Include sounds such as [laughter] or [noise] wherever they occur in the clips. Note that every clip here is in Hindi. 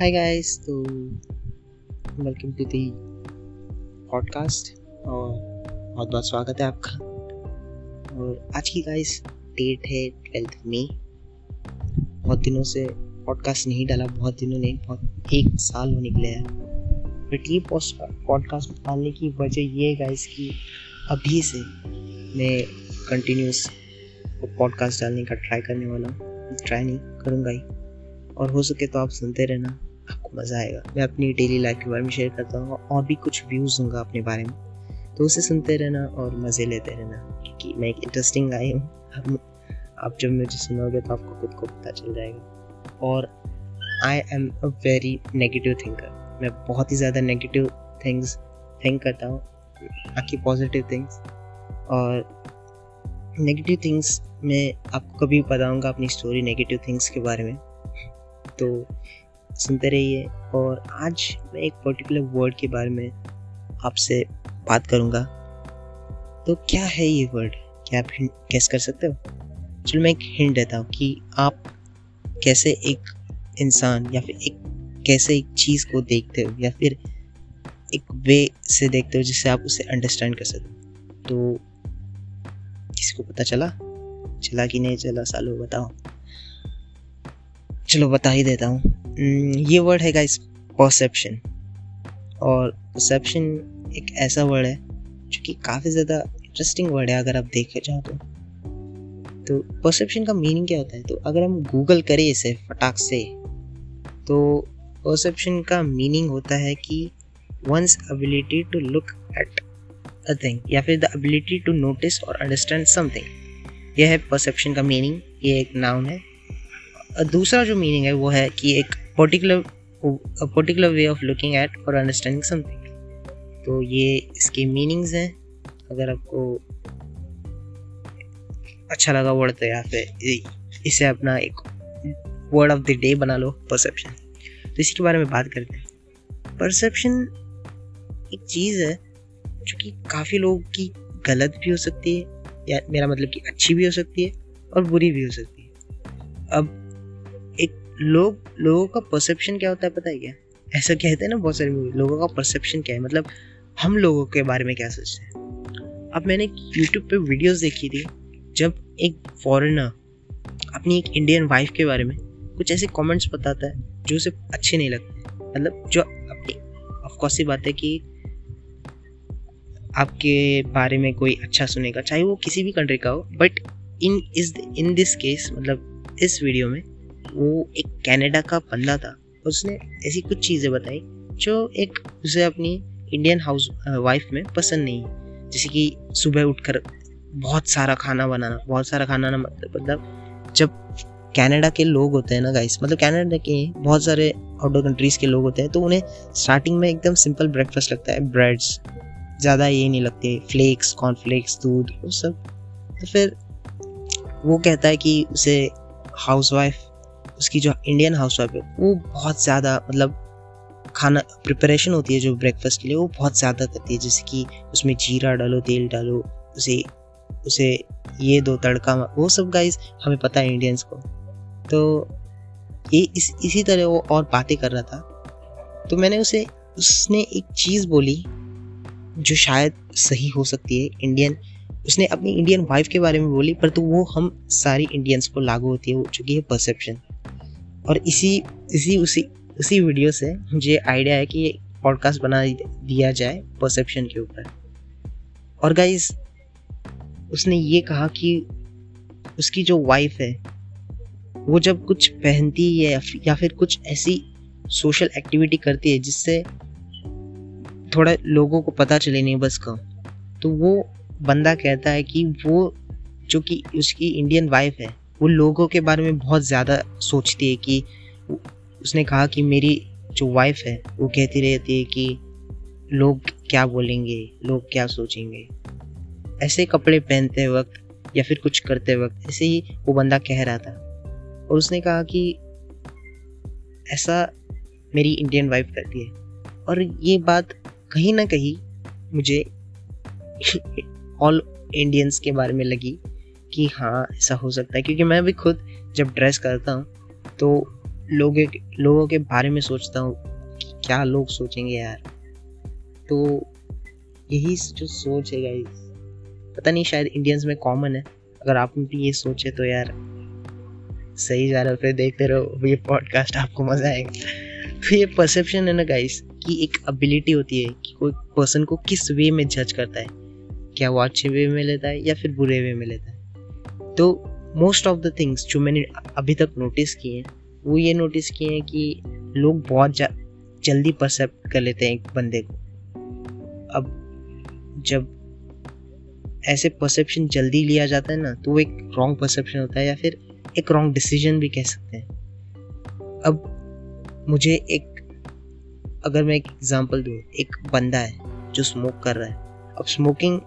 हाय गाइस तो वेलकम टू दी पॉडकास्ट और बहुत बहुत स्वागत है आपका। और आज की गाइस डेट है ट्वेल्थ मई बहुत दिनों से पॉडकास्ट नहीं डाला, बहुत दिनों ने बहुत एक साल होने के लिए बट ये पॉडकास्ट डालने की वजह ये है गाइस कि अभी से मैं कंटिन्यूस पॉडकास्ट डालने का ट्राई करने वाला हूँ। ट्राई नहीं करूँगा ही। और हो सके तो आप सुनते रहना। आपको मज़ा आएगा। मैं अपनी डेली लाइफ के बारे में शेयर करता हूँ और भी कुछ व्यूज़ दूँगा अपने बारे में। तो उसे सुनते रहना और मज़े लेते रहना, क्योंकि मैं एक इंटरेस्टिंग आई हूँ। आप जब मुझे सुनोगे तो आपको खुद को पता चल जाएगा। और I am a very negative thinker मैं बहुत ही ज़्यादा नेगेटिव थिंग्स थिंक करता हूँ, बाकी पॉजिटिव थिंग्स और नेगेटिव थिंग्स में आपको कभी बताऊँगा अपनी स्टोरी नेगेटिव थिंग्स के बारे में। तो सुनते रहिए और आज मैं एक पर्टिकुलर वर्ड के बारे में आपसे बात करूँगा। तो क्या है ये वर्ड क्या आप कैस कर सकते हो? चलो मैं एक हिंट देता हूँ कि आप कैसे एक इंसान या फिर एक कैसे एक चीज़ को देखते हो या फिर एक वे से देखते हो जिससे आप उसे अंडरस्टैंड कर सको। तो किसी को पता चला? चला कि नहीं चला सालों, बताओ। चलो बता ही देता हूँ। ये वर्ड है गाइस परसेप्शन और परसेप्शन एक ऐसा वर्ड है, जो कि काफ़ी ज़्यादा इंटरेस्टिंग वर्ड है अगर आप देखे जाओ तो। तो परसेप्शन का मीनिंग क्या होता है? तो अगर हम गूगल करें इसे फटाक से तो परसेप्शन का मीनिंग होता है कि one's ability to look at a thing या फिर द एबिलिटी टू नोटिस और अंडरस्टैंड समथिंग यह है परसेप्शन का मीनिंग ये एक नाउन है। दूसरा जो मीनिंग है, वो है कि एक particular particular way of looking at और अंडरस्टैंडिंग समथिंग तो ये इसके मीनिंग्स हैं। अगर आपको अच्छा लगा वर्ड तो या फिर इसे अपना एक वर्ड ऑफ़ द डे बना लो परसेप्शन तो इसी के बारे में बात करते हैं। परसेप्शन एक चीज़ है, जो कि काफ़ी लोगों की गलत भी हो सकती है, या मेरा मतलब कि अच्छी भी हो सकती है और बुरी भी हो सकती है। अब लोग, लोगों का परसेप्शन क्या होता है पता है क्या? ऐसा कहते हैं ना बहुत सारी मूवी लोगों का परसेप्शन क्या है? मतलब हम लोगों के बारे में क्या सोचते हैं? अब मैंने यूट्यूब पे वीडियोस देखी थी, जब एक फॉरेनर अपनी एक इंडियन वाइफ के बारे में कुछ ऐसे कमेंट्स बताता है, जो उसे अच्छे नहीं लगते। मतलब जो अपनी ऑफकोर्स ही बात है कि आपके बारे में कोई अच्छा सुनेगा, चाहे वो किसी भी कंट्री का हो बट इन इस इन दिस केस मतलब इस वीडियो में वो एक कनाडा का बंदा था। उसने ऐसी कुछ चीज़ें बताई जो एक उसे अपनी इंडियन हाउस वाइफ में पसंद नहीं जैसे कि सुबह उठकर बहुत सारा खाना बनाना, बहुत सारा खाना ना मतलब मतलब जब कनाडा के लोग होते हैं ना गाइस मतलब कनाडा के बहुत सारे आउटडोर कंट्रीज़ के लोग होते हैं तो उन्हें स्टार्टिंग में एकदम सिंपल ब्रेकफास्ट लगता है। ब्रेड्स ज़्यादा ये नहीं लगते फ्लेक्स कॉर्नफ्लेक्स दूध, वो सब। तो फिर वो कहता है कि उसे हाउस वाइफ उसकी जो इंडियन हाउस वाइफ है, वो बहुत ज़्यादा मतलब खाना प्रिपरेशन होती है जो ब्रेकफास्ट के लिए, वो बहुत ज़्यादा करती है। जैसे कि उसमें जीरा डालो, तेल डालो, उसे उसे ये दो तड़का वो सब गाइस हमें पता है इंडियंस को। तो ये इस, इसी तरह वो और बातें कर रहा था। तो मैंने उसे, उसने एक चीज़ बोली, जो शायद सही हो सकती है इंडियन उसने अपनी इंडियन वाइफ के बारे में बोली, पर तो वो हम सारी इंडियंस को लागू होती है जो कि है परसेप्शन और इसी इसी, उसी उसी वीडियो से मुझे आइडिया है कि पॉडकास्ट बना दिया जाए परसेप्शन के ऊपर। और गाइस उसने ये कहा कि उसकी जो वाइफ है, वो जब कुछ पहनती है या फिर कुछ ऐसी सोशल एक्टिविटी करती है जिससे थोड़ा लोगों को पता चले नहीं बस का तो वो बंदा कहता है कि वो, जो कि उसकी इंडियन वाइफ है वो लोगों के बारे में बहुत ज़्यादा सोचती है कि उसने कहा कि मेरी जो वाइफ है, वो कहती रहती है कि लोग क्या बोलेंगे, लोग क्या सोचेंगे। ऐसे कपड़े पहनते वक्त या फिर कुछ करते वक्त, ऐसे ही वो बंदा कह रहा था। और उसने कहा कि ऐसा मेरी इंडियन वाइफ करती है। और ये बात कहीं ना कहीं मुझे [laughs] ऑल इंडियंस के बारे में लगी। कि हाँ ऐसा हो सकता है। क्योंकि मैं भी खुद जब ड्रेस करता हूँ तो लोगों लोगों के बारे में सोचता हूँ क्या लोग सोचेंगे यार। तो यही जो सोच है गाइस पता नहीं, शायद इंडियंस में कॉमन है। अगर आप भी ये सोचे तो यार, सही जा रहा फिर देखते रहो, ये पॉडकास्ट आपको मज़ा आएगा। तो ये परसेप्शन है ना गाइस की एक एबिलिटी होती है कि कोई पर्सन को किस वे में जज करता है। क्या वो अच्छे वे में लेता है या फिर बुरे वे में लेता है। तो मोस्ट ऑफ़ द थिंग्स जो मैंने अभी तक नोटिस किए हैं, वो ये नोटिस किए हैं कि लोग बहुत जल्दी परसेप्ट कर लेते हैं एक बंदे को। अब जब ऐसे परसेप्शन जल्दी लिया जाता है ना तो वो एक रॉन्ग परसेप्शन होता है या फिर एक रॉन्ग डिसीज़न भी कह सकते हैं। अब मुझे एक, अगर मैं एक एग्जांपल दूँ, एक बंदा है जो स्मोक कर रहा है। अब smoking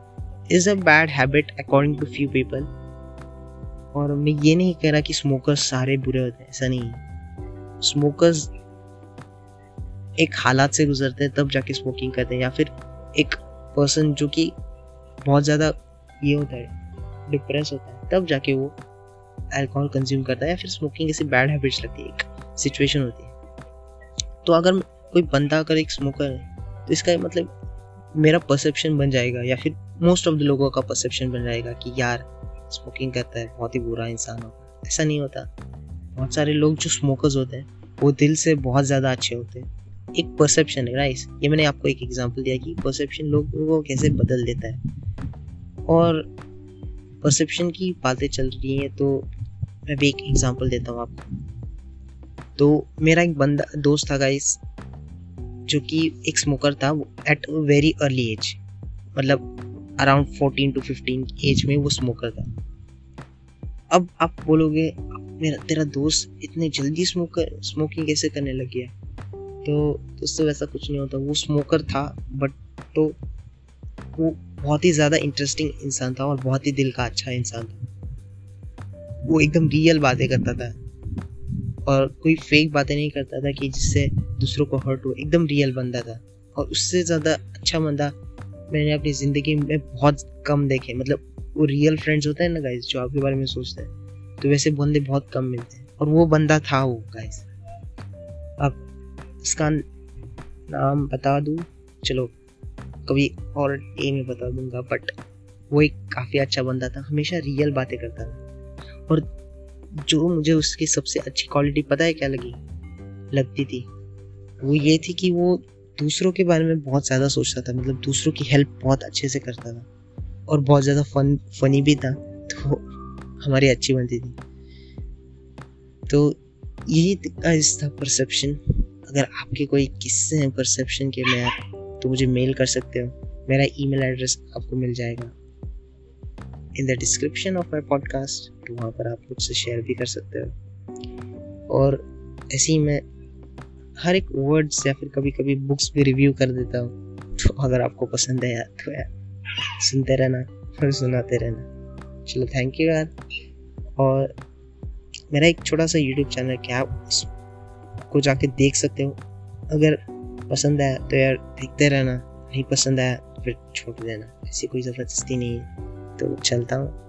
is a bad habit according to few people और मैं ये नहीं कह रहा कि स्मोकर्स सारे बुरे होते हैं, ऐसा नहीं स्मोकर्स एक हालात से गुजरते हैं, तब जाके स्मोकिंग करते हैं, या फिर एक पर्सन जो कि बहुत ज़्यादा ये होता है डिप्रेस होता है, तब जाके वो अल्कोहल कंज्यूम करता है, या फिर स्मोकिंग ऐसी बैड हैबिट्स लगती है, एक सिचुएशन होती है। तो अगर कोई बंदा अगर एक स्मोकर है तो इसका मतलब मेरा परसेप्शन बन जाएगा, या फिर मोस्ट ऑफ़ द लोगों का परसेप्शन बन जाएगा कि यार स्मोकिंग करता है, बहुत ही बुरा इंसान होगा ऐसा नहीं होता। बहुत सारे लोग जो स्मोकर्स होते हैं, वो दिल से बहुत ज़्यादा अच्छे होते हैं। एक परसेप्शन है राइस ये मैंने आपको एक एग्जांपल दिया कि परसेप्शन लोगों को कैसे बदल देता है। और परसेप्शन की बातें चल रही हैं तो मैं भी एक एग्जांपल देता हूँ आपको। तो मेरा एक बंदा, दोस्त था गाइस जो कि एक स्मोकर था एट वेरी अर्ली एज मतलब around fourteen to fifteen age में वो स्मोकर था अब आप बोलोगे, मेरा, तेरा दोस्त इतने जल्दी स्मोकर स्मोकिंग कैसे करने लग गया? तो उससे वैसा कुछ नहीं होता। वो स्मोकर था बट तो वो बहुत ही ज़्यादा इंटरेस्टिंग इंसान था और बहुत ही दिल का अच्छा इंसान था। वो एकदम रियल बातें करता था और कोई फेक बातें नहीं करता था कि जिससे दूसरों को हर्ट हो। एकदम रियल बंदा था और उससे ज़्यादा अच्छा बंदा मैंने अपनी ज़िंदगी में बहुत कम देखे मतलब वो रियल फ्रेंड्स होते हैं ना गाइस जो आपके बारे में सोचते हैं तो वैसे बंदे बहुत कम मिलते हैं। और वो बंदा था वो गाइस अब इसका नाम बता दूँ, चलो, कभी और ए में बता दूँगा बट वो एक काफ़ी अच्छा बंदा था, हमेशा रियल बातें करता था। और जो मुझे उसकी सबसे अच्छी क्वालिटी पता है क्या लगी? लगती थी। वो ये थी कि वो दूसरों के बारे में बहुत ज़्यादा सोचता था मतलब दूसरों की हेल्प बहुत अच्छे से करता था और बहुत ज़्यादा फन फनी भी था [laughs] तो हमारी अच्छी बनती थी। तो यही था परसेप्शन अगर आपके कोई किस्से हैं परसेप्शन के, मैं तो मुझे मेल कर सकते हो। मेरा ईमेल एड्रेस आपको मिल जाएगा। In the description of my podcast तो वहाँ पर आप मुझसे शेयर भी कर सकते हो। और ऐसे ही मैं हर एक वर्ड्स या फिर कभी कभी बुक्स भी रिव्यू कर देता हूँ। तो अगर आपको पसंद है यार तो यार, सुनते रहना और सुनाते रहना। चलो थैंक यू यार। और मेरा एक छोटा सा यूट्यूब चैनल क्या आप को जाके देख सकते हो। अगर पसंद आया तो यार, देखते रहना। नहीं पसंद आया तो फिर छोड़ देना। ऐसी कोई ज़बरदस्ती नहीं है। तो चलता हूँ।